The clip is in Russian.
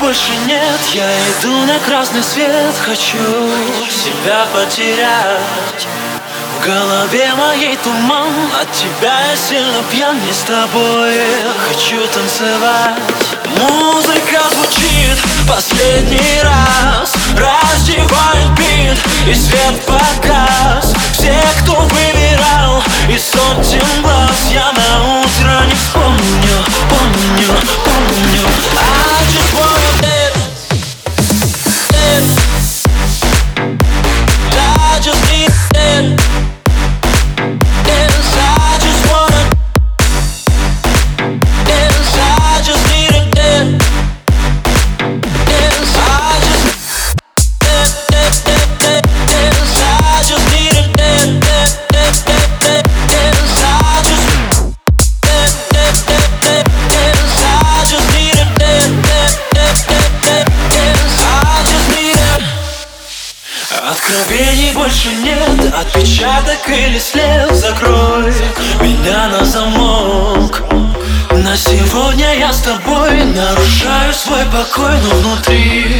Больше нет, я иду на красный свет Хочу себя потерять. В голове моей туман От тебя я сильно пьян Не с тобой хочу танцевать. Музыка звучит последний раз Раздевает бит и свет показ Откровений больше нет, отпечаток или след Закрой меня на замок. На сегодня я с тобой нарушаю свой покой Но внутри